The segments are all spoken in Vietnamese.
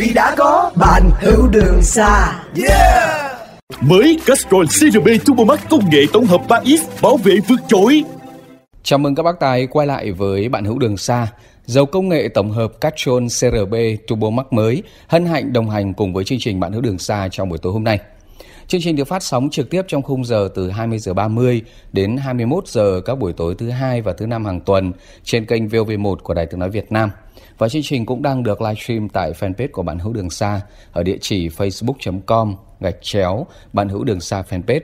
vì đã có bạn hữu đường xa yeah Mới Castrol CRB Turbo Max công nghệ tổng hợp 3X bảo vệ vượt trội. Chào mừng các bác tài quay lại với bạn hữu đường xa. Dầu công nghệ tổng hợp Castrol CRB Turbo Max mới hân hạnh đồng hành cùng với chương trình bạn hữu đường xa trong buổi tối hôm nay. Chương trình được phát sóng trực tiếp trong khung giờ từ 20 giờ 30 đến 21 giờ các buổi tối thứ hai và thứ năm hàng tuần trên kênh VOV1 của Đài Tiếng nói Việt Nam. Và chương trình cũng đang được livestream tại fanpage của bạn hữu đường xa ở địa chỉ facebook.com gạch chéo bạn hữu đường xa fanpage.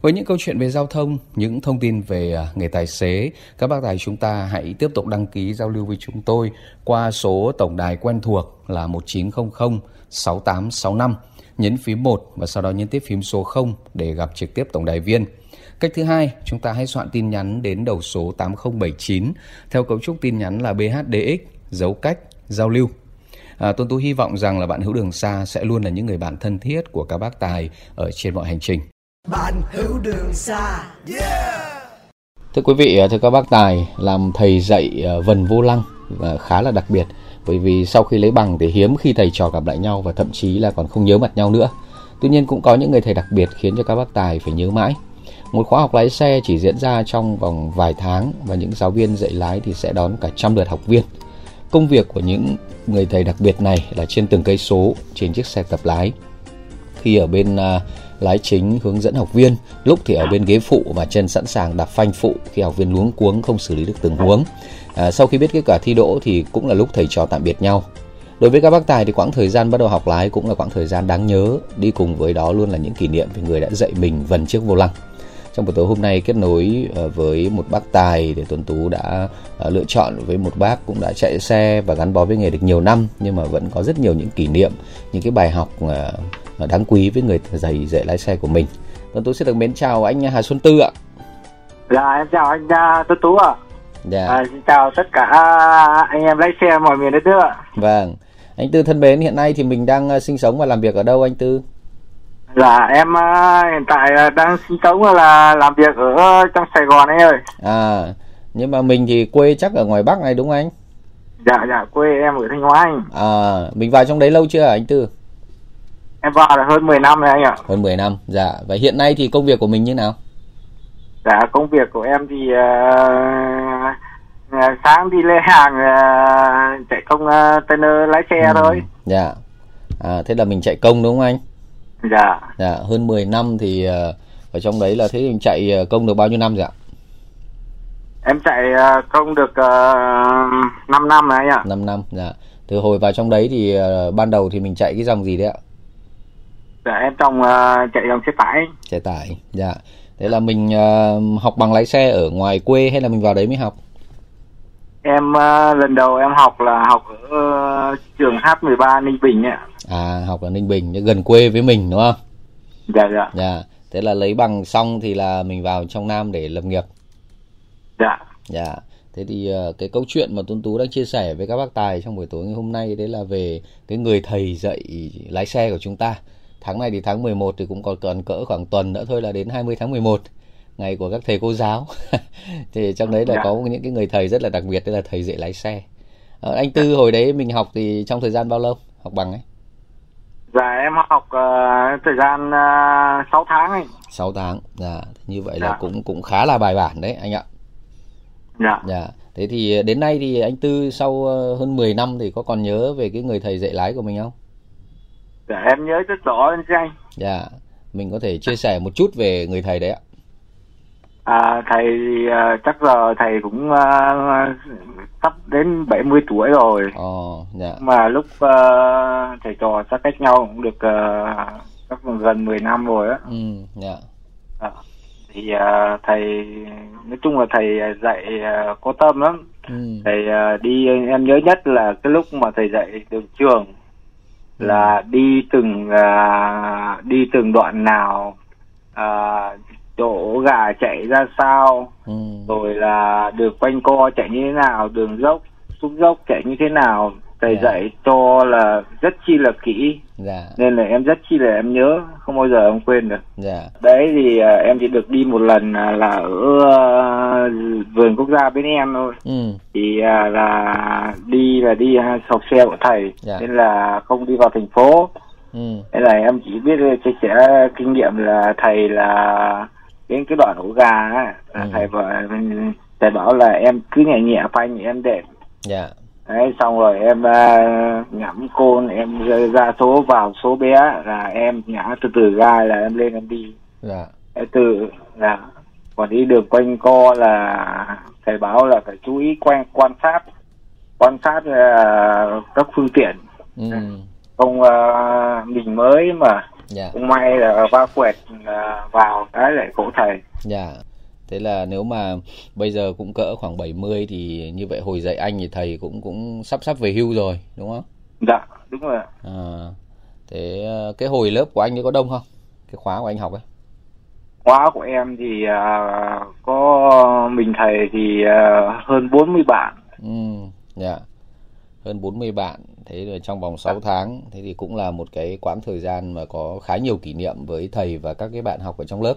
Với những câu chuyện về giao thông, những thông tin về à, nghề tài xế, các bác tài chúng ta hãy tiếp tục đăng ký giao lưu với chúng tôi qua số tổng đài quen thuộc là 1900 6865 nhấn phím 1 và sau đó nhấn tiếp phím số 0 để gặp trực tiếp tổng đài viên. Cách thứ hai, chúng ta hãy soạn tin nhắn đến đầu số 8079 theo cấu trúc tin nhắn là BHDX, dấu cách, giao lưu. À, Tuân Tú hy vọng rằng là bạn hữu đường xa sẽ luôn là những người bạn thân thiết của các bác tài ở trên mọi hành trình. bạn hữu đường xa yeah Thưa quý vị, thưa các bác tài, làm thầy dạy ờ, vần vô lăng và khá là đặc biệt bởi vì sau khi lấy bằng thì hiếm khi thầy trò gặp lại nhau và thậm chí là còn không nhớ mặt nhau nữa. Tuy nhiên cũng có những người thầy đặc biệt khiến cho các bác tài phải nhớ mãi. Một khóa học lái xe chỉ diễn ra trong vòng vài tháng và những giáo viên dạy lái thì sẽ đón cả trăm lượt học viên. Công việc của những người thầy đặc biệt này là trên từng cây số trên chiếc xe tập lái. Khi ở bên à, lái chính hướng dẫn học viên, lúc thì ở bên ghế phụ và chân sẵn sàng đạp phanh phụ khi học viên luống cuống không xử lý được từng huống. À, sau khi biết kết quả thi đỗ thì cũng là lúc thầy trò tạm biệt nhau. Đối với các bác tài thì quãng thời gian bắt đầu học lái cũng là quãng thời gian đáng nhớ, đi cùng với đó luôn là những kỷ niệm về người đã dạy mình vần chiếc vô lăng. Trong buổi tối hôm nay kết nối ờ, với một bác tài để Tuấn Tú đã ờ, lựa chọn với một bác cũng đã chạy xe và gắn bó với nghề được nhiều năm nhưng mà vẫn có rất nhiều những kỷ niệm, những cái bài học ờ, đáng quý với người thầy dạy lái xe của mình. Tuấn Tú xin được mến chào anh Hà Xuân Tư ạ. Dạ em chào anh uh, Tú Tú ạ. Dạ. À, xin chào tất cả anh em lái xe mọi miền đất nước ạ. Vâng. Anh Tư thân mến, hiện nay thì mình đang ờ, sinh sống và làm việc ở đâu anh Tư? Dạ em uh, hiện tại uh, đang sinh sống là làm việc ở trong Sài Gòn anh ơi. À, nhưng mà mình thì quê chắc ở ngoài Bắc này đúng không anh? Dạ dạ quê em ở Thanh Hóa anh. À, mình vào trong đấy lâu chưa anh Tư? Em vào là hơn 10 năm rồi anh ạ. Hơn 10 năm, dạ. Và hiện nay thì công việc của mình như nào? Dạ công việc của em thì uh, uh, sáng đi lấy hàng uh, chạy công uh, container lái xe Ừ, thôi. Dạ. À, thế là mình chạy công đúng không anh? Dạ Dạ, hơn 10 năm thì ờ, ở trong đấy là thế mình chạy ờ, công được bao nhiêu năm rồi ạ? em chạy uh, công được uh, 5 năm rồi anh ạ. 5 năm, dạ. Từ hồi vào trong đấy thì ờ, ban đầu thì mình chạy cái dòng gì đấy ạ? Dạ em trong uh, chạy dòng xe tải. Xe tải, dạ. Thế là mình ờ, học bằng lái xe ở ngoài quê hay là mình vào đấy mới học? Em ờ, lần đầu em học là học ở ờ, trường H13 Ninh Bình ạ. À, học ở Ninh Bình, gần quê với mình đúng không? Dạ dạ. Dạ. Thế là lấy bằng xong thì là mình vào trong Nam để lập nghiệp. Dạ. Dạ. Thế thì ờ, cái câu chuyện mà Tuấn Tú đang chia sẻ với các bác tài trong buổi tối ngày hôm nay đấy là về cái người thầy dạy lái xe của chúng ta. Tháng này thì tháng 11 thì cũng còn còn cỡ khoảng tuần nữa thôi là đến 20 tháng 11 ngày của các thầy cô giáo. thì trong đấy là Dạ. có những cái người thầy rất là đặc biệt đấy là thầy dạy lái xe. Ờ, anh Tư hồi đấy mình học thì trong thời gian bao lâu? Học bằng ấy? Dạ em học ờ, thời gian uh, 6 tháng ấy. 6 tháng. Dạ, như vậy là Dạ. cũng cũng khá là bài bản đấy anh ạ. Dạ. Dạ. Thế thì đến nay thì anh Tư sau ờ, hơn 10 năm thì có còn nhớ về cái người thầy dạy lái của mình không? Dạ em nhớ rất rõ anh anh. Dạ. Mình có thể chia sẻ một chút về người thầy đấy ạ. À, thầy thì, ờ, chắc giờ thầy cũng ờ, sắp đến 70 tuổi rồi. Ồ, dạ. Mà lúc ờ, thầy trò xa cách nhau cũng được ờ, chắc gần 10 năm rồi á. Ừ, dạ. Dạ. Thì ờ, thầy nói chung là thầy dạy ờ, có tâm lắm. Ừ. thầy ờ, đi em nhớ nhất là cái lúc mà thầy dạy đường trường là đi từng uh, đi từng đoạn nào uh, chỗ gà chạy ra sao ừ. rồi là đường quanh co chạy như thế nào đường dốc xuống dốc chạy như thế nào thầy Dạ. dạy cho là rất chi là kỹ. Dạ. Nên là em rất chi là em nhớ không bao giờ em quên được. Dạ. Đấy thì à, em chỉ được đi một lần à, là ở à, vườn quốc gia bên em thôi. Ừ. Thì à, là đi là đi à, học xe của thầy. Dạ. nên là không đi vào thành phố. Ừ. Nên là em chỉ biết chia sẻ kinh nghiệm là thầy là đến cái đoạn ổ gà á. Là Ừ. thầy bảo thầy bảo là em cứ nhẹ nhẹ phanh em đệm. Dạ. Đấy xong rồi em à, ngắm côn em ra- ra số vào số bé là em ngã từ từ gai là em lên em đi. Dạ. Em từ là còn đi đường quanh co là thầy báo là phải chú ý quan quan sát quan sát à, các phương tiện. Ừ. Không à, mình mới mà dạ không may là va quẹt à, vào cái lại khổ thầy Dạ. Thế là nếu mà bây giờ cũng cỡ khoảng 70 thì như vậy hồi dạy anh thì thầy cũng cũng sắp sắp về hưu rồi, đúng không? dạ đúng rồi À, thế ờ, cái hồi lớp của anh ấy có đông không? Cái khóa của anh học ấy? khóa của em thì à, có mình thầy thì à, hơn 40 bạn Ừ, dạ. Hơn 40 bạn. Thế rồi trong vòng 6 tháng thế thì cũng là một cái quãng thời gian mà có khá nhiều kỷ niệm với thầy và các cái bạn học ở trong lớp.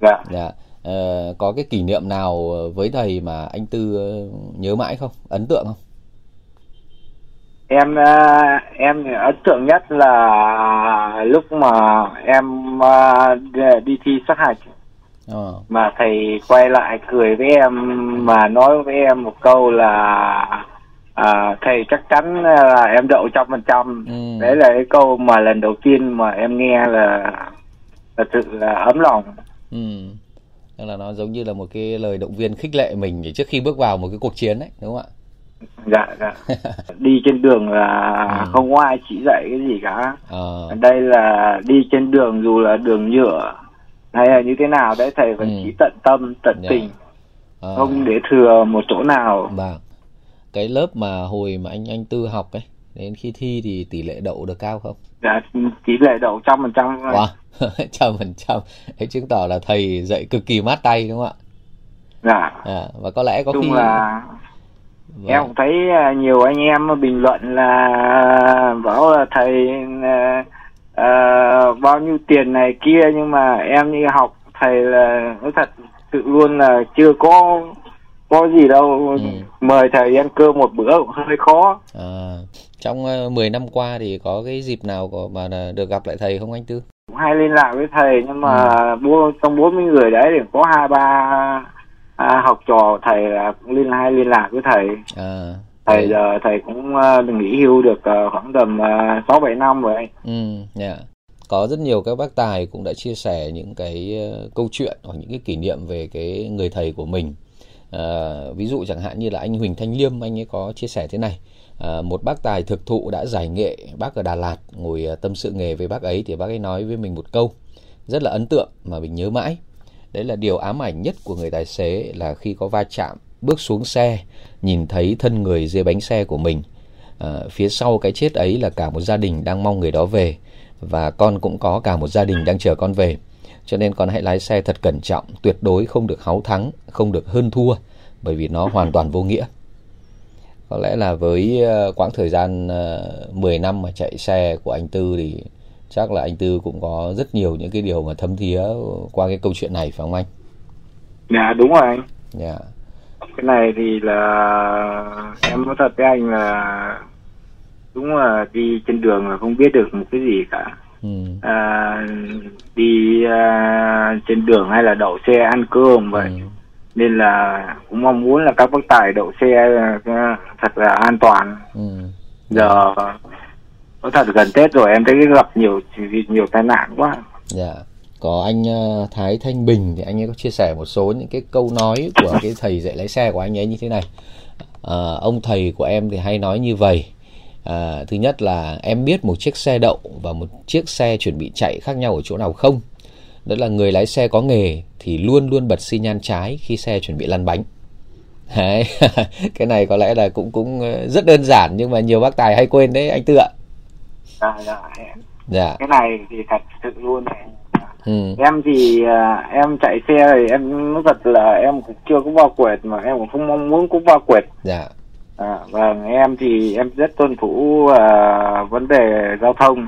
dạ Dạ. Ờ, có cái kỷ niệm nào với thầy mà anh Tư ờ, nhớ mãi không? Ấn tượng không? em à, em ấn tượng nhất là lúc mà em đi- đi thi sát hạch Ờ. mà thầy quay lại cười với em mà nói với em một câu là à, thầy chắc chắn là em đậu trăm phần trăm Ừ. đấy là cái câu mà lần đầu tiên mà em nghe là thật sự là ấm lòng Ừ. Tức là nó giống như là một cái lời động viên khích lệ mình để trước khi bước vào một cái cuộc chiến đấy, đúng không ạ? dạ dạ đi trên đường là Ừ. không có ai chỉ dạy cái gì cả Ờ, đây là đi trên đường dù là đường nhựa hay là như thế nào đấy thầy vẫn Ừ. chỉ tận tâm tận Dạ. tình ờ, không để thừa một chỗ nào Vâng. Cái lớp mà hồi mà anh anh Tư học ấy, đến khi thi thì tỷ lệ đậu được cao không? dạ tỷ lệ đậu trăm phần trăm Wow, trăm phần trăm. Thế chứng tỏ là thầy dạy cực kỳ mát tay đúng không ạ? dạ À, và có lẽ có chung khi là Vâng. em cũng thấy à, nhiều anh em bình luận là bảo là thầy à, bao nhiêu tiền này kia nhưng mà em đi học thầy là nói thật sự luôn là chưa có có gì đâu Ừ. mời thầy ăn cơm một bữa cũng hơi khó à, trong uh, 10 năm qua thì có cái dịp nào có mà là được gặp lại thầy không anh Tư? cũng hay liên lạc với thầy nhưng mà Ừ. bố trong 40 người đấy thì có hai ba à, học trò thầy là liên hay liên lạc với thầy À, thầy giờ thầy cũng uh, nghỉ hưu được ờ, khoảng tầm sáu bảy năm rồi Ừ, dạ. Có rất nhiều các bác tài cũng đã chia sẻ những cái ờ, câu chuyện hoặc những cái kỷ niệm về cái người thầy của mình. Ờ, ví dụ chẳng hạn như là anh Huỳnh Thanh Liêm anh ấy có chia sẻ thế này. à, một bác tài thực thụ đã giải nghệ, bác ở Đà Lạt ngồi ờ, tâm sự nghề với bác ấy thì bác ấy nói với mình một câu rất là ấn tượng mà mình nhớ mãi. Đấy là điều ám ảnh nhất của người tài xế là khi có va chạm, bước xuống xe, nhìn thấy thân người dưới bánh xe của mình. à, phía sau cái chết ấy là cả một gia đình đang mong người đó về và con cũng có cả một gia đình đang chờ con về. Cho nên con hãy lái xe thật cẩn trọng, tuyệt đối không được háu thắng, không được hơn thua bởi vì nó hoàn toàn vô nghĩa. Có lẽ là với ờ, quãng thời gian ờ, 10 năm mà chạy xe của anh Tư thì chắc là anh Tư cũng có rất nhiều những cái điều mà thấm thía qua cái câu chuyện này phải không anh? dạ đúng rồi anh Dạ. cái này thì là em nói thật với anh là đúng là đi trên đường là không biết được một cái gì cả Ừ. à, đi à, trên đường hay là đậu xe ăn cơm vậy Ừ. nên là cũng mong muốn là các bác tài đậu xe à, thật là an toàn Ừ. giờ có thật gần tết rồi em thấy gặp nhiều nhiều tai nạn quá Dạ. Có anh ờ, Thái Thanh Bình thì anh ấy có chia sẻ một số những cái câu nói của cái thầy dạy lái xe của anh ấy như thế này. Ờ, ông thầy của em thì hay nói như vậy. À, thứ nhất là em biết một chiếc xe đậu và một chiếc xe chuẩn bị chạy khác nhau ở chỗ nào không? Đó là người lái xe có nghề thì luôn luôn bật xi nhan trái khi xe chuẩn bị lăn bánh. Đấy. cái này có lẽ là cũng cũng ờ, rất đơn giản nhưng mà nhiều bác tài hay quên đấy anh Tư ạ. dạ dạ dạ cái này thì thật sự luôn này ừ. em thì à, em chạy xe thì em nói thật là em cũng chưa có vào quệt mà em cũng không mong muốn có vào quệt dạ à, vâng em thì em rất tuân thủ à, vấn đề giao thông.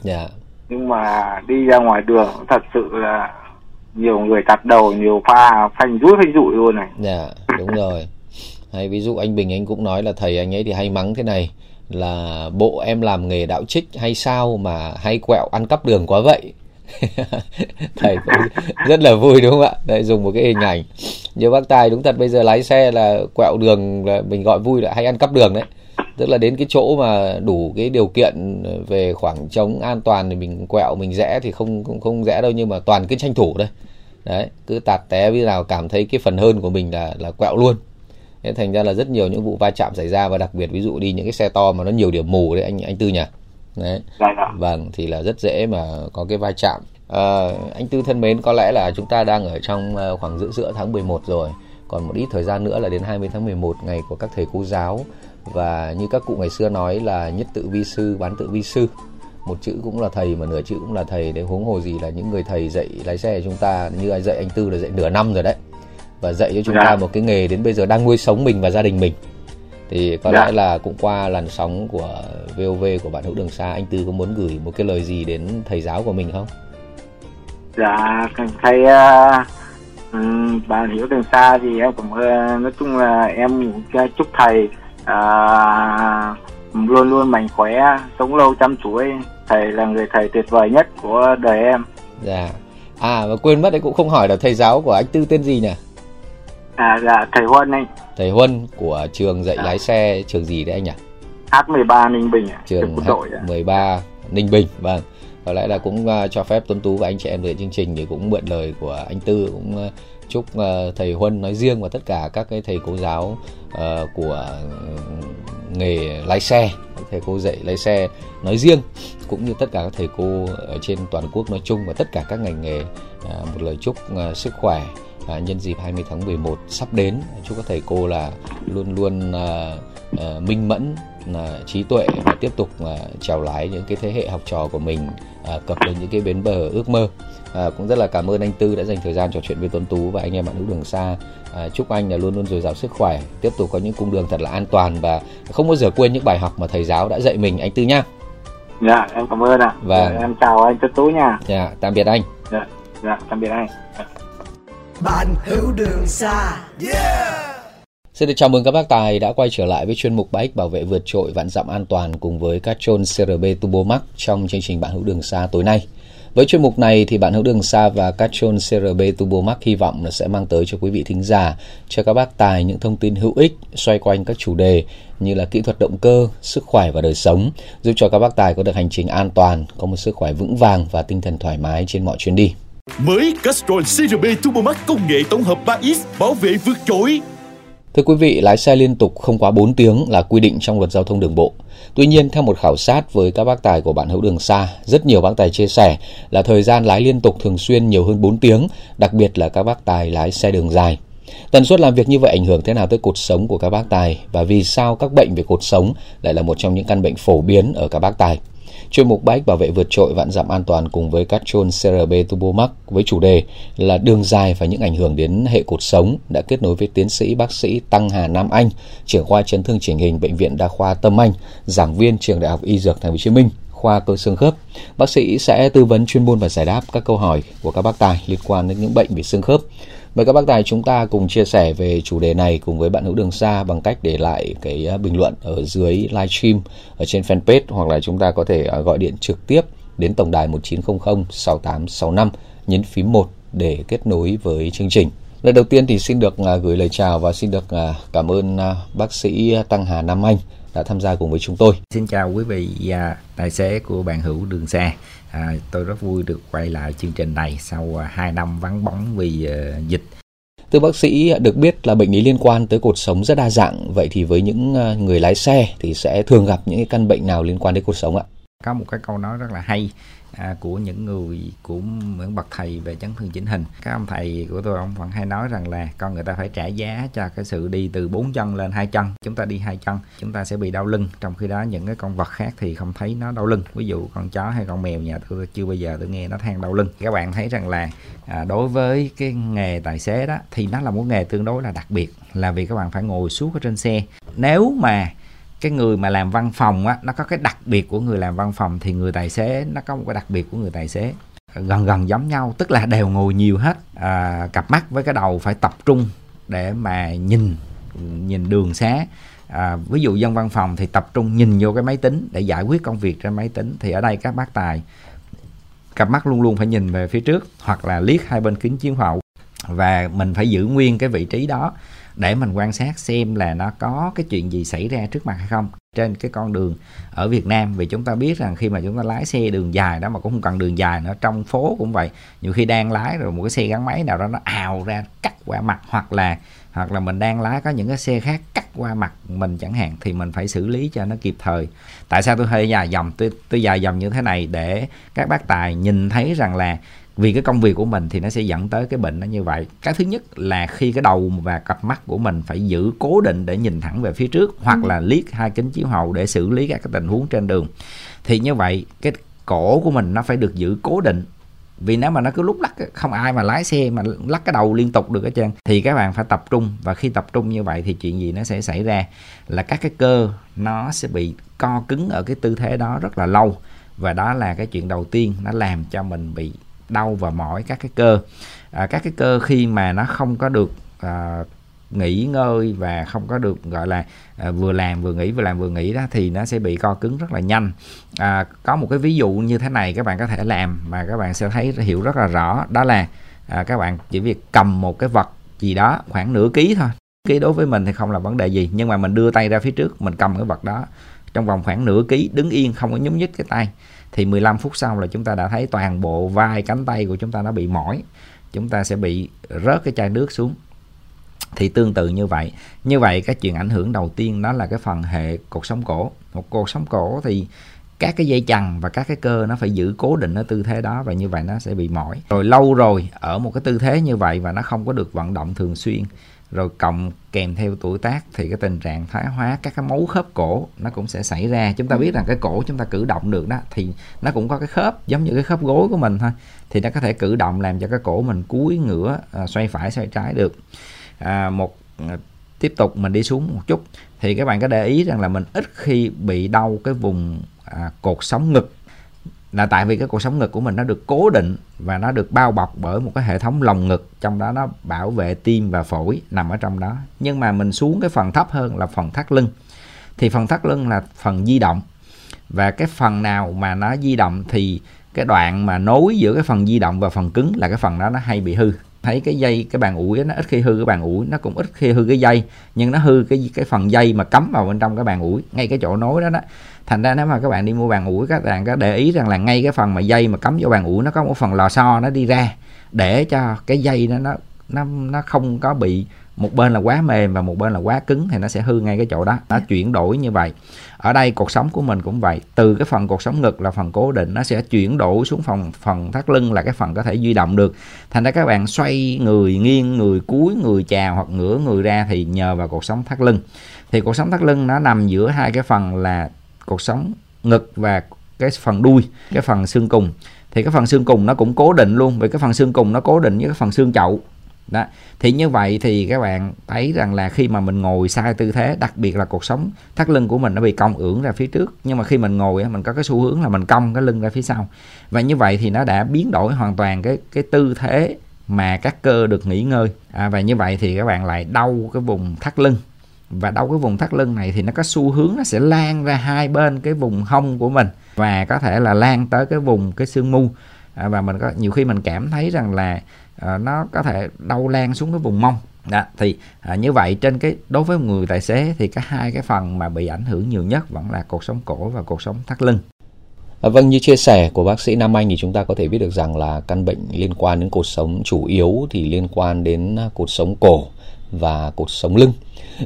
Dạ. Nhưng mà đi ra ngoài đường thật sự là nhiều người tạt đầu nhiều pha phanh rút phanh rụi luôn này. Dạ đúng rồi. Hay ví dụ anh Bình anh cũng nói là thầy anh ấy thì hay mắng thế này là bộ em làm nghề đạo trích hay sao mà hay quẹo ăn cắp đường quá vậy thầy cũng rất là vui, đúng không ạ? Đấy, dùng một cái hình ảnh. Như bác tài đúng thật, bây giờ lái xe là quẹo đường là mình gọi vui là hay ăn cắp đường đấy. Tức là đến cái chỗ mà đủ cái điều kiện về khoảng trống an toàn thì mình quẹo, mình rẽ thì không không không rẽ đâu, nhưng mà toàn cứ tranh thủ đây đấy, cứ tạt té với nào cảm thấy cái phần hơn của mình là là quẹo luôn. Thế thành ra là rất nhiều những vụ va chạm xảy ra và đặc biệt ví dụ đi những cái xe to mà nó nhiều điểm mù đấy, anh anh tư nhỉ? Đấy. Dạ dạ vâng thì là rất dễ mà có cái va chạm. À, anh tư thân mến có lẽ là chúng ta đang ở trong ờ, khoảng giữa giữa tháng 11 rồi. Còn một ít thời gian nữa là đến 20 tháng 11 ngày của các thầy cô giáo. Và như các cụ ngày xưa nói là nhất tự vi sư bán tự vi sư. Một chữ cũng là thầy mà nửa chữ cũng là thầy. Để huống hồ gì là những người thầy dạy lái xe chúng ta như anh dạy anh tư là dạy nửa năm rồi đấy. Và dạy cho chúng Dạ. ta một cái nghề đến bây giờ đang nuôi sống mình và gia đình mình thì có Dạ. lẽ là cũng qua làn sóng của VOV của bạn hữu đường xa anh tư có muốn gửi một cái lời gì đến thầy giáo của mình không? Dạ thầy uh, bạn hiểu đường xa thì em cũng ờ, nói chung là em cũng chúc thầy à, luôn luôn mạnh khỏe sống lâu trăm tuổi thầy là người thầy tuyệt vời nhất của đời em. Dạ. À và quên mất đấy cũng không hỏi là thầy giáo của anh tư tên gì nhỉ à dạ thầy Huân anh thầy Huân của trường dạy Dạ. lái xe trường gì đấy anh nhỉ H13 Ninh Bình ạ, trường quân đội ạ. H13 Ninh Bình vâng có lẽ là cũng uh, cho phép Tuấn Tú và anh chị em về chương trình thì cũng mượn lời của anh Tư cũng uh, chúc uh, thầy Huân nói riêng và tất cả các cái thầy cô giáo uh, của nghề lái xe thầy cô dạy lái xe nói riêng cũng như tất cả các thầy cô ở trên toàn quốc nói chung và tất cả các ngành nghề uh, một lời chúc uh, sức khỏe À, nhân dịp 20 tháng 11 sắp đến chúc các thầy cô là luôn luôn à, à, minh mẫn là trí tuệ và tiếp tục à, trèo lái những cái thế hệ học trò của mình à, cập đến những cái bến bờ ước mơ à, cũng rất là cảm ơn anh Tư đã dành thời gian trò chuyện với Tuấn Tú và anh em bạn hữu đường xa à, chúc anh là luôn luôn dồi dào sức khỏe tiếp tục có những cung đường thật là an toàn và không bao giờ quên những bài học mà thầy giáo đã dạy mình anh Tư nhá Dạ em cảm ơn ạ. Vâng. Dạ, em chào anh Tuấn Tú nha. dạ, tạm biệt anh Dạ dạ tạm biệt anh bạn hữu đường xa Xin được chào mừng các bác tài đã quay trở lại với chuyên mục Bách bảo vệ vượt trội vạn dặm an toàn cùng với các trôn CRB Turbo Max trong chương trình bạn hữu đường xa tối nay. Với chuyên mục này thì bạn hữu đường xa và các trôn CRB Turbo Max hy vọng là sẽ mang tới cho quý vị thính giả, cho các bác tài những thông tin hữu ích xoay quanh các chủ đề như là kỹ thuật động cơ, sức khỏe và đời sống, giúp cho các bác tài có được hành trình an toàn, có một sức khỏe vững vàng và tinh thần thoải mái trên mọi chuyến đi. Mới Castrol CRB TurboMax công nghệ tổng hợp 3X bảo vệ vượt trội. Thưa quý vị, lái xe liên tục không quá 4 tiếng là quy định trong luật giao thông đường bộ. Tuy nhiên, theo một khảo sát với các bác tài của bạn hữu đường xa, rất nhiều bác tài chia sẻ là thời gian lái liên tục thường xuyên nhiều hơn 4 tiếng, đặc biệt là các bác tài lái xe đường dài. Tần suất làm việc như vậy ảnh hưởng thế nào tới cuộc sống của các bác tài và vì sao các bệnh về cuộc sống lại là một trong những căn bệnh phổ biến ở các bác tài? Chuyên mục bike bảo vệ vượt trội vạn dặm an toàn cùng với Castrol CRB Turbo Max với chủ đề là đường dài và những ảnh hưởng đến hệ cột sống đã kết nối với tiến sĩ bác sĩ Tăng Hà Nam Anh, trưởng khoa chấn thương chỉnh hình bệnh viện đa khoa Tâm Anh, giảng viên trường Đại học Y Dược Thành phố Hồ Chí Minh, khoa cơ xương khớp. Bác sĩ sẽ tư vấn chuyên môn và giải đáp các câu hỏi của các bác tài liên quan đến những bệnh về xương khớp. Mời các bác tài chúng ta cùng chia sẻ về chủ đề này cùng với bạn hữu đường xa bằng cách để lại cái à, bình luận ở dưới livestream, ở trên fanpage hoặc là chúng ta có thể à, gọi điện trực tiếp đến tổng đài 1900 6865 nhấn phím 1 để kết nối với chương trình. Lần đầu tiên thì xin được à, gửi lời chào và xin được cảm ơn bác sĩ Tăng Hà Nam Anh đã tham gia cùng với chúng tôi. Xin chào quý vị và tài xế của bạn hữu đường xa. À, tôi rất vui được quay lại chương trình này sau à, 2 năm vắng bóng vì à, dịch. Thưa bác sĩ, được biết là bệnh lý liên quan tới cột sống rất đa dạng. Vậy thì với những ờ, người lái xe thì sẽ thường gặp những cái căn bệnh nào liên quan đến cột sống ạ? Có một cái câu nói rất là hay à, của những người của những bậc thầy về chấn thương chỉnh hình. Các ông thầy của tôi ông vẫn hay nói rằng là con người ta phải trả giá cho cái sự đi từ bốn chân lên hai chân. Chúng ta đi hai chân chúng ta sẽ bị đau lưng. Trong khi đó những cái con vật khác thì không thấy nó đau lưng. Ví dụ con chó hay con mèo nhà tôi chưa bao giờ tôi nghe nó than đau lưng. Các bạn thấy rằng là à, đối với cái nghề tài xế đó thì nó là một nghề tương đối là đặc biệt. Là vì các bạn phải ngồi suốt ở trên xe. Nếu mà cái người mà làm văn phòng á nó có cái đặc biệt của người làm văn phòng thì người tài xế nó có một cái đặc biệt của người tài xế. Gần gần giống nhau tức là đều ngồi nhiều hết. À, cặp mắt với cái đầu phải tập trung để mà nhìn nhìn đường xá. À, ví dụ dân văn phòng thì tập trung nhìn vô cái máy tính để giải quyết công việc trên máy tính. Thì ở đây các bác tài cặp mắt luôn luôn phải nhìn về phía trước hoặc là liếc hai bên kính chiếu hậu. Và mình phải giữ nguyên cái vị trí đó để mình quan sát xem là nó có cái chuyện gì xảy ra trước mặt hay không trên cái con đường ở Việt Nam. Vì chúng ta biết rằng khi mà chúng ta lái xe đường dài đó, mà cũng không cần đường dài nữa, trong phố cũng vậy, nhiều khi đang lái rồi một cái xe gắn máy nào đó nó ào ra, cắt qua mặt, hoặc là hoặc là mình đang lái có những cái xe khác cắt qua mặt mình chẳng hạn, thì mình phải xử lý cho nó kịp thời. Tại sao tôi hơi dài dòng, tôi tôi dài dòng như thế này? Để các bác tài nhìn thấy rằng là vì cái công việc của mình thì nó sẽ dẫn tới cái bệnh nó như vậy. Cái thứ nhất là khi cái đầu và cặp mắt của mình phải giữ cố định để nhìn thẳng về phía trước hoặc ừ. là liếc hai kính chiếu hậu để xử lý các cái tình huống trên đường. Thì như vậy cái cổ của mình nó phải được giữ cố định. Vì nếu mà nó cứ lúc lắc không ai mà lái xe mà lắc cái đầu liên tục được hết trơn thì các bạn phải tập trung. Và khi tập trung như vậy thì chuyện gì nó sẽ xảy ra? Là các cái cơ nó sẽ bị co cứng ở cái tư thế đó rất là lâu. Và đó là cái chuyện đầu tiên nó làm cho mình bị đau và mỏi các cái cơ. À, các cái cơ khi mà nó không có được à, nghỉ ngơi và không có được gọi là à, vừa làm vừa nghỉ vừa làm vừa nghỉ đó thì nó sẽ bị co cứng rất là nhanh. À, có một cái ví dụ như thế này các bạn có thể làm mà các bạn sẽ thấy hiểu rất là rõ. Đó là à, các bạn chỉ việc cầm một cái vật gì đó khoảng nửa ký thôi. Ký đối với mình thì không là vấn đề gì nhưng mà mình đưa tay ra phía trước mình cầm cái vật đó trong vòng khoảng nửa ký đứng yên không có nhúng nhích cái tay thì 15 phút sau là chúng ta đã thấy toàn bộ vai, cánh tay của chúng ta nó bị mỏi. Chúng ta sẽ bị rớt cái chai nước xuống. Thì tương tự như vậy. Như vậy cái chuyện ảnh hưởng đầu tiên đó là cái phần hệ cột sống cổ. Một cột sống cổ thì các cái dây chằng và các cái cơ nó phải giữ cố định ở tư thế đó và như vậy nó sẽ bị mỏi. Rồi lâu rồi ở một cái tư thế như vậy và nó không có được vận động thường xuyên rồi cộng kèm theo tuổi tác thì cái tình trạng thoái hóa các cái mấu khớp cổ nó cũng sẽ xảy ra. Chúng ta biết rằng cái cổ chúng ta cử động được đó thì nó cũng có cái khớp giống như cái khớp gối của mình thôi thì nó có thể cử động làm cho cái cổ mình cúi ngửa à, xoay phải xoay trái được. À, một à, tiếp tục mình đi xuống một chút thì các bạn có để ý rằng là mình ít khi bị đau cái vùng à, cột sống ngực là tại vì cái cuộc sống ngực của mình nó được cố định và nó được bao bọc bởi một cái hệ thống lồng ngực, trong đó nó bảo vệ tim và phổi nằm ở trong đó. Nhưng mà mình xuống cái phần thấp hơn là phần thắt lưng. Thì phần thắt lưng là phần di động. Và cái phần nào mà nó di động thì cái đoạn mà nối giữa cái phần di động và phần cứng là cái phần đó nó hay bị hư thấy cái dây, cái bàn ủi nó ít khi hư cái bàn ủi, nó cũng ít khi hư cái dây, nhưng nó hư cái cái phần dây mà cắm vào bên trong cái bàn ủi, ngay cái chỗ nối đó đó. Thành ra nếu mà các bạn đi mua bàn ủi, các bạn có để ý rằng là ngay cái phần mà dây mà cắm vô bàn ủi, nó có một phần lò xo nó đi ra để cho cái dây nó nó nó nó không có bị một bên là quá mềm và một bên là quá cứng thì nó sẽ hư ngay cái chỗ đó. Nó chuyển đổi như vậy. Ở đây cuộc sống của mình cũng vậy. Từ cái phần cuộc sống ngực là phần cố định nó sẽ chuyển đổi xuống phần phần thắt lưng là cái phần có thể di động được. Thành ra các bạn xoay người nghiêng người cúi người chào hoặc ngửa người ra thì nhờ vào cuộc sống thắt lưng. Thì cuộc sống thắt lưng nó nằm giữa hai cái phần là cuộc sống ngực và cái phần đuôi cái phần xương cùng. Thì cái phần xương cùng nó cũng cố định luôn. Vì cái phần xương cùng nó cố định với cái phần xương chậu đó. Thì như vậy thì các bạn thấy rằng là khi mà mình ngồi sai tư thế đặc biệt là cuộc sống thắt lưng của mình nó bị cong ưỡn ra phía trước. Nhưng mà khi mình ngồi mình có cái xu hướng là mình cong cái lưng ra phía sau. Và như vậy thì nó đã biến đổi hoàn toàn cái cái tư thế mà các cơ được nghỉ ngơi. À, và như vậy thì các bạn lại đau cái vùng thắt lưng. Và đau cái vùng thắt lưng này thì nó có xu hướng nó sẽ lan ra hai bên cái vùng hông của mình. Và có thể là lan tới cái vùng cái xương mu. À, và mình có nhiều khi mình cảm thấy rằng là à, nó có thể đau lan xuống cái vùng mông đó, thì à, như vậy trên cái đối với người tài xế thì cả hai cái phần mà bị ảnh hưởng nhiều nhất vẫn là cột sống cổ và cột sống thắt lưng À, vâng như chia sẻ của bác sĩ Nam Anh thì chúng ta có thể biết được rằng là căn bệnh liên quan đến cột sống chủ yếu thì liên quan đến à, cột sống cổ và cột sống lưng.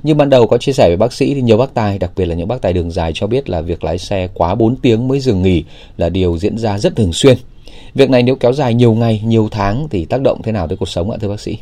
Như ban đầu có chia sẻ với bác sĩ thì nhiều bác tài, đặc biệt là những bác tài đường dài cho biết là việc lái xe quá 4 tiếng mới dừng nghỉ là điều diễn ra rất thường xuyên. Việc này nếu kéo dài nhiều ngày, nhiều tháng thì tác động thế nào tới cuộc sống ạ thưa bác sĩ?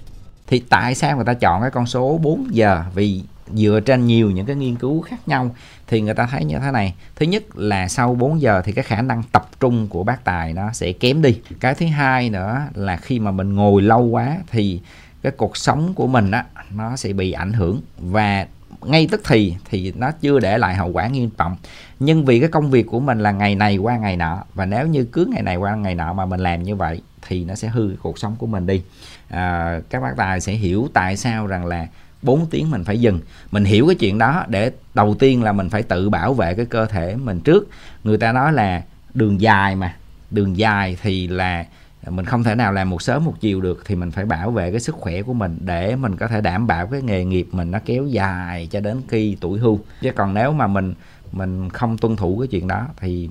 Thì tại sao người ta chọn cái con số 4 giờ? Vì dựa trên nhiều những cái nghiên cứu khác nhau thì người ta thấy như thế này thứ nhất là sau 4 giờ thì cái khả năng tập trung của bác tài nó sẽ kém đi cái thứ hai nữa là khi mà mình ngồi lâu quá thì cái cuộc sống của mình á nó sẽ bị ảnh hưởng và ngay tức thì thì nó chưa để lại hậu quả nghiêm trọng. Nhưng vì cái công việc của mình là ngày này qua ngày nọ và nếu như cứ ngày này qua ngày nọ mà mình làm như vậy thì nó sẽ hư cuộc sống của mình đi. À, các bác tài sẽ hiểu tại sao rằng là 4 tiếng mình phải dừng. Mình hiểu cái chuyện đó để đầu tiên là mình phải tự bảo vệ cái cơ thể mình trước. Người ta nói là đường dài mà đường dài thì là mình không thể nào làm một sớm một chiều được thì mình phải bảo vệ cái sức khỏe của mình để mình có thể đảm bảo cái nghề nghiệp mình nó kéo dài cho đến khi tuổi hưu chứ còn nếu mà mình mình không tuân thủ cái chuyện đó thì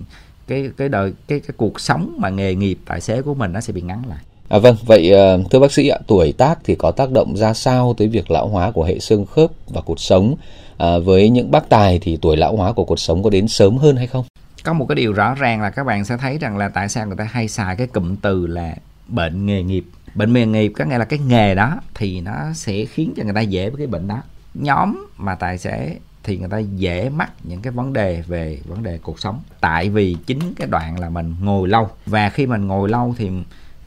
cái cái đời cái cái cuộc sống mà nghề nghiệp tài xế của mình nó sẽ bị ngắn lại À, vâng, vậy ờ, thưa bác sĩ ạ, tuổi tác thì có tác động ra sao tới việc lão hóa của hệ xương khớp và cột sống? À, với những bác tài thì tuổi lão hóa của cột sống có đến sớm hơn hay không? Có một cái điều rõ ràng là các bạn sẽ thấy rằng là tại sao người ta hay xài cái cụm từ là bệnh nghề nghiệp. Bệnh nghề nghiệp có nghĩa là cái nghề đó thì nó sẽ khiến cho người ta dễ với cái bệnh đó. Nhóm mà tài xế thì người ta dễ mắc những cái vấn đề về vấn đề cuộc sống. Tại vì chính cái đoạn là mình ngồi lâu. Và khi mình ngồi lâu thì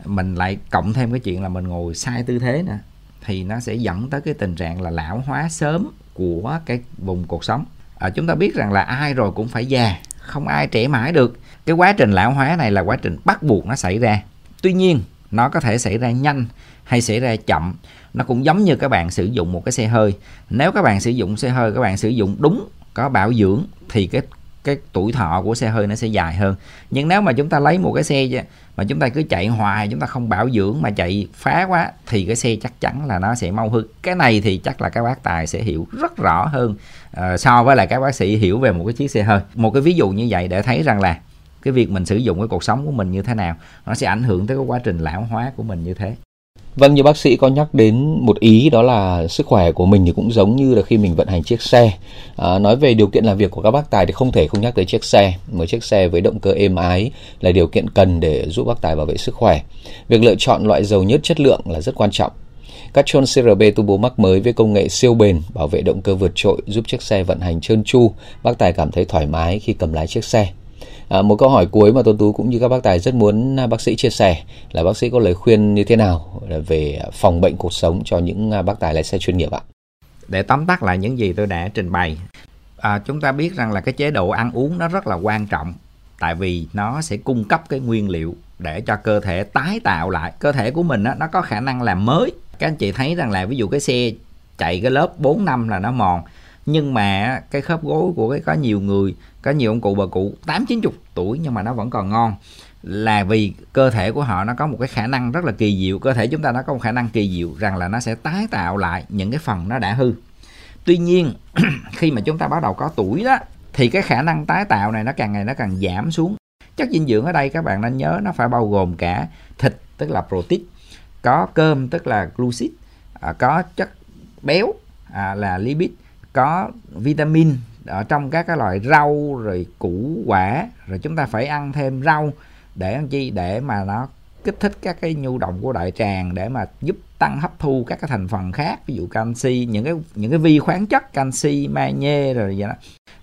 mình lại cộng thêm cái chuyện là mình ngồi sai tư thế nè thì nó sẽ dẫn tới cái tình trạng là lão hóa sớm của cái vùng cuộc sống. À, chúng ta biết rằng là ai rồi cũng phải già không ai trẻ mãi được. Cái quá trình lão hóa này là quá trình bắt buộc nó xảy ra. Tuy nhiên, nó có thể xảy ra nhanh hay xảy ra chậm. Nó cũng giống như các bạn sử dụng một cái xe hơi. Nếu các bạn sử dụng xe hơi, các bạn sử dụng đúng có bảo dưỡng, thì cái cái tuổi thọ của xe hơi nó sẽ dài hơn. Nhưng nếu mà chúng ta lấy một cái xe mà chúng ta cứ chạy hoài chúng ta không bảo dưỡng mà chạy phá quá thì cái xe chắc chắn là nó sẽ mau hư. Cái này thì chắc là các bác tài sẽ hiểu rất rõ hơn uh, so với là các bác sĩ hiểu về một cái chiếc xe hơi. Một cái ví dụ như vậy để thấy rằng là cái việc mình sử dụng cái cuộc sống của mình như thế nào nó sẽ ảnh hưởng tới cái quá trình lão hóa của mình như thế. Vâng, như bác sĩ có nhắc đến một ý đó là sức khỏe của mình thì cũng giống như là khi mình vận hành chiếc xe. À, nói về điều kiện làm việc của các bác tài thì không thể không nhắc tới chiếc xe. Một chiếc xe với động cơ êm ái là điều kiện cần để giúp bác tài bảo vệ sức khỏe. Việc lựa chọn loại dầu nhất chất lượng là rất quan trọng. Các chôn CRB Turbo Max mới với công nghệ siêu bền bảo vệ động cơ vượt trội giúp chiếc xe vận hành trơn tru, bác tài cảm thấy thoải mái khi cầm lái chiếc xe. À, một câu hỏi cuối mà Tôn Tú cũng như các bác tài rất muốn à, bác sĩ chia sẻ là bác sĩ có lời khuyên như thế nào về phòng bệnh cuộc sống cho những à, bác tài lái xe chuyên nghiệp ạ? Để tóm tắt lại những gì tôi đã trình bày, à, chúng ta biết rằng là cái chế độ ăn uống nó rất là quan trọng tại vì nó sẽ cung cấp cái nguyên liệu để cho cơ thể tái tạo lại cơ thể của mình á, nó có khả năng làm mới các anh chị thấy rằng là ví dụ cái xe chạy cái lớp 4 năm là nó mòn nhưng mà cái khớp gối của cái có nhiều người có nhiều ông cụ bà cụ tám chín chục tuổi nhưng mà nó vẫn còn ngon. Là vì cơ thể của họ nó có một cái khả năng rất là kỳ diệu cơ thể chúng ta nó có một khả năng kỳ diệu rằng là nó sẽ tái tạo lại những cái phần nó đã hư. Tuy nhiên khi mà chúng ta bắt đầu có tuổi đó thì cái khả năng tái tạo này nó càng ngày nó càng giảm xuống. Chất dinh dưỡng ở đây các bạn nên nhớ nó phải bao gồm cả thịt tức là protein có cơm tức là glucid à, có chất béo à, là lipid có vitamin ở trong các cái loại rau rồi củ quả. Rồi chúng ta phải ăn thêm rau để ăn chi? Để mà nó kích thích các cái nhu động của đại tràng, để mà giúp tăng hấp thu các cái thành phần khác, ví dụ canxi, những cái những cái vi khoáng chất canxi, magie rồi vậy đó.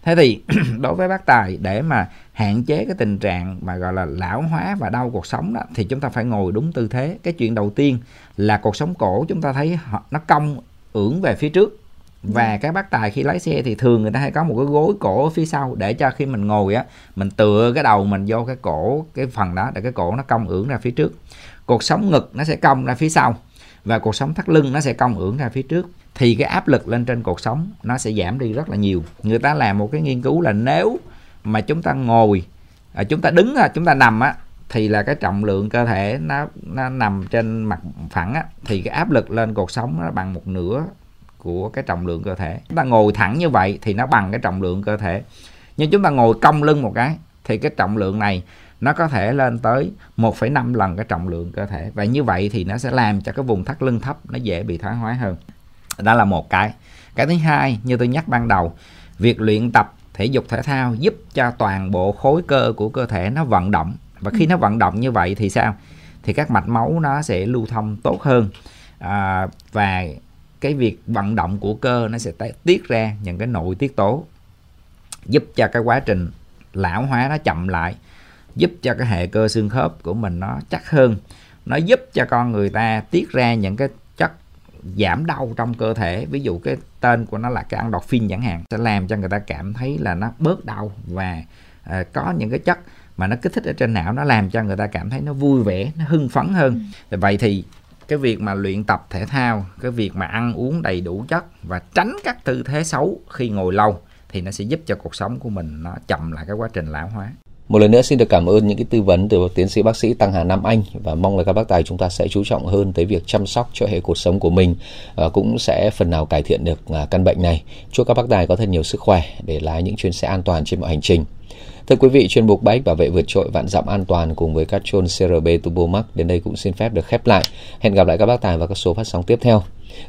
Thế thì đối với bác tài, để mà hạn chế cái tình trạng mà gọi là lão hóa và đau cuộc sống đó, thì chúng ta phải ngồi đúng tư thế. Cái chuyện đầu tiên là cuộc sống cổ chúng ta thấy nó cong, ưỡn về phía trước và các bác tài khi lái xe thì thường người ta hay có một cái gối cổ ở phía sau để cho khi mình ngồi á mình tựa cái đầu mình vô cái cổ cái phần đó để cái cổ nó cong ưỡn ra phía trước. Cuộc sống ngực nó sẽ cong ra phía sau và cuộc sống thắt lưng nó sẽ cong ưỡn ra phía trước. Thì cái áp lực lên trên cuộc sống nó sẽ giảm đi rất là nhiều. Người ta làm một cái nghiên cứu là nếu mà chúng ta ngồi à, chúng ta đứng à, chúng ta nằm á thì là cái trọng lượng cơ thể nó nó nằm trên mặt phẳng á thì cái áp lực lên cuộc sống nó bằng một nửa của cái trọng lượng cơ thể. Chúng ta ngồi thẳng như vậy thì nó bằng cái trọng lượng cơ thể. Nhưng chúng ta ngồi cong lưng một cái thì cái trọng lượng này nó có thể lên tới 1,5 lần cái trọng lượng cơ thể. Và như vậy thì nó sẽ làm cho cái vùng thắt lưng thấp nó dễ bị thoái hóa hơn. Đó là một cái. Cái thứ hai như tôi nhắc ban đầu việc luyện tập thể dục thể thao giúp cho toàn bộ khối cơ của cơ thể nó vận động. Và khi nó vận động như vậy thì sao? Thì các mạch máu nó sẽ lưu thông tốt hơn. À, và cái việc vận động của cơ nó sẽ tiết ra những cái nội tiết tố giúp cho cái quá trình lão hóa nó chậm lại giúp cho cái hệ cơ xương khớp của mình nó chắc hơn. Nó giúp cho con người ta tiết ra những cái chất giảm đau trong cơ thể. Ví dụ cái tên của nó là cái endorphin chẳng hạn sẽ làm cho người ta cảm thấy là nó bớt đau và à, có những cái chất mà nó kích thích ở trên não nó làm cho người ta cảm thấy nó vui vẻ nó hưng phấn hơn. Ừ. vậy thì cái việc mà luyện tập thể thao, cái việc mà ăn uống đầy đủ chất và tránh các tư thế xấu khi ngồi lâu thì nó sẽ giúp cho cuộc sống của mình nó chậm lại cái quá trình lão hóa một lần nữa xin được cảm ơn những cái tư vấn từ tiến sĩ bác sĩ Tăng Hà Nam Anh và mong là các bác tài chúng ta sẽ chú trọng hơn tới việc chăm sóc cho hệ cuộc sống của mình và cũng sẽ phần nào cải thiện được à, căn bệnh này. Chúc các bác tài có thật nhiều sức khỏe, để lái những chuyến xe an toàn trên mọi hành trình. Thưa quý vị, chuyên mục Bách bảo vệ vượt trội vạn dặm an toàn cùng với các chôn CRB Turbo Max đến đây cũng xin phép được khép lại. Hẹn gặp lại các bác tài vào các số phát sóng tiếp theo.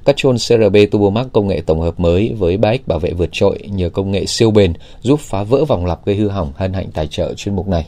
Các chôn CRB Turbo Max công nghệ tổng hợp mới với bách bảo vệ vượt trội nhờ công nghệ siêu bền giúp phá vỡ vòng lặp gây hư hỏng hân hạnh tài trợ chuyên mục này.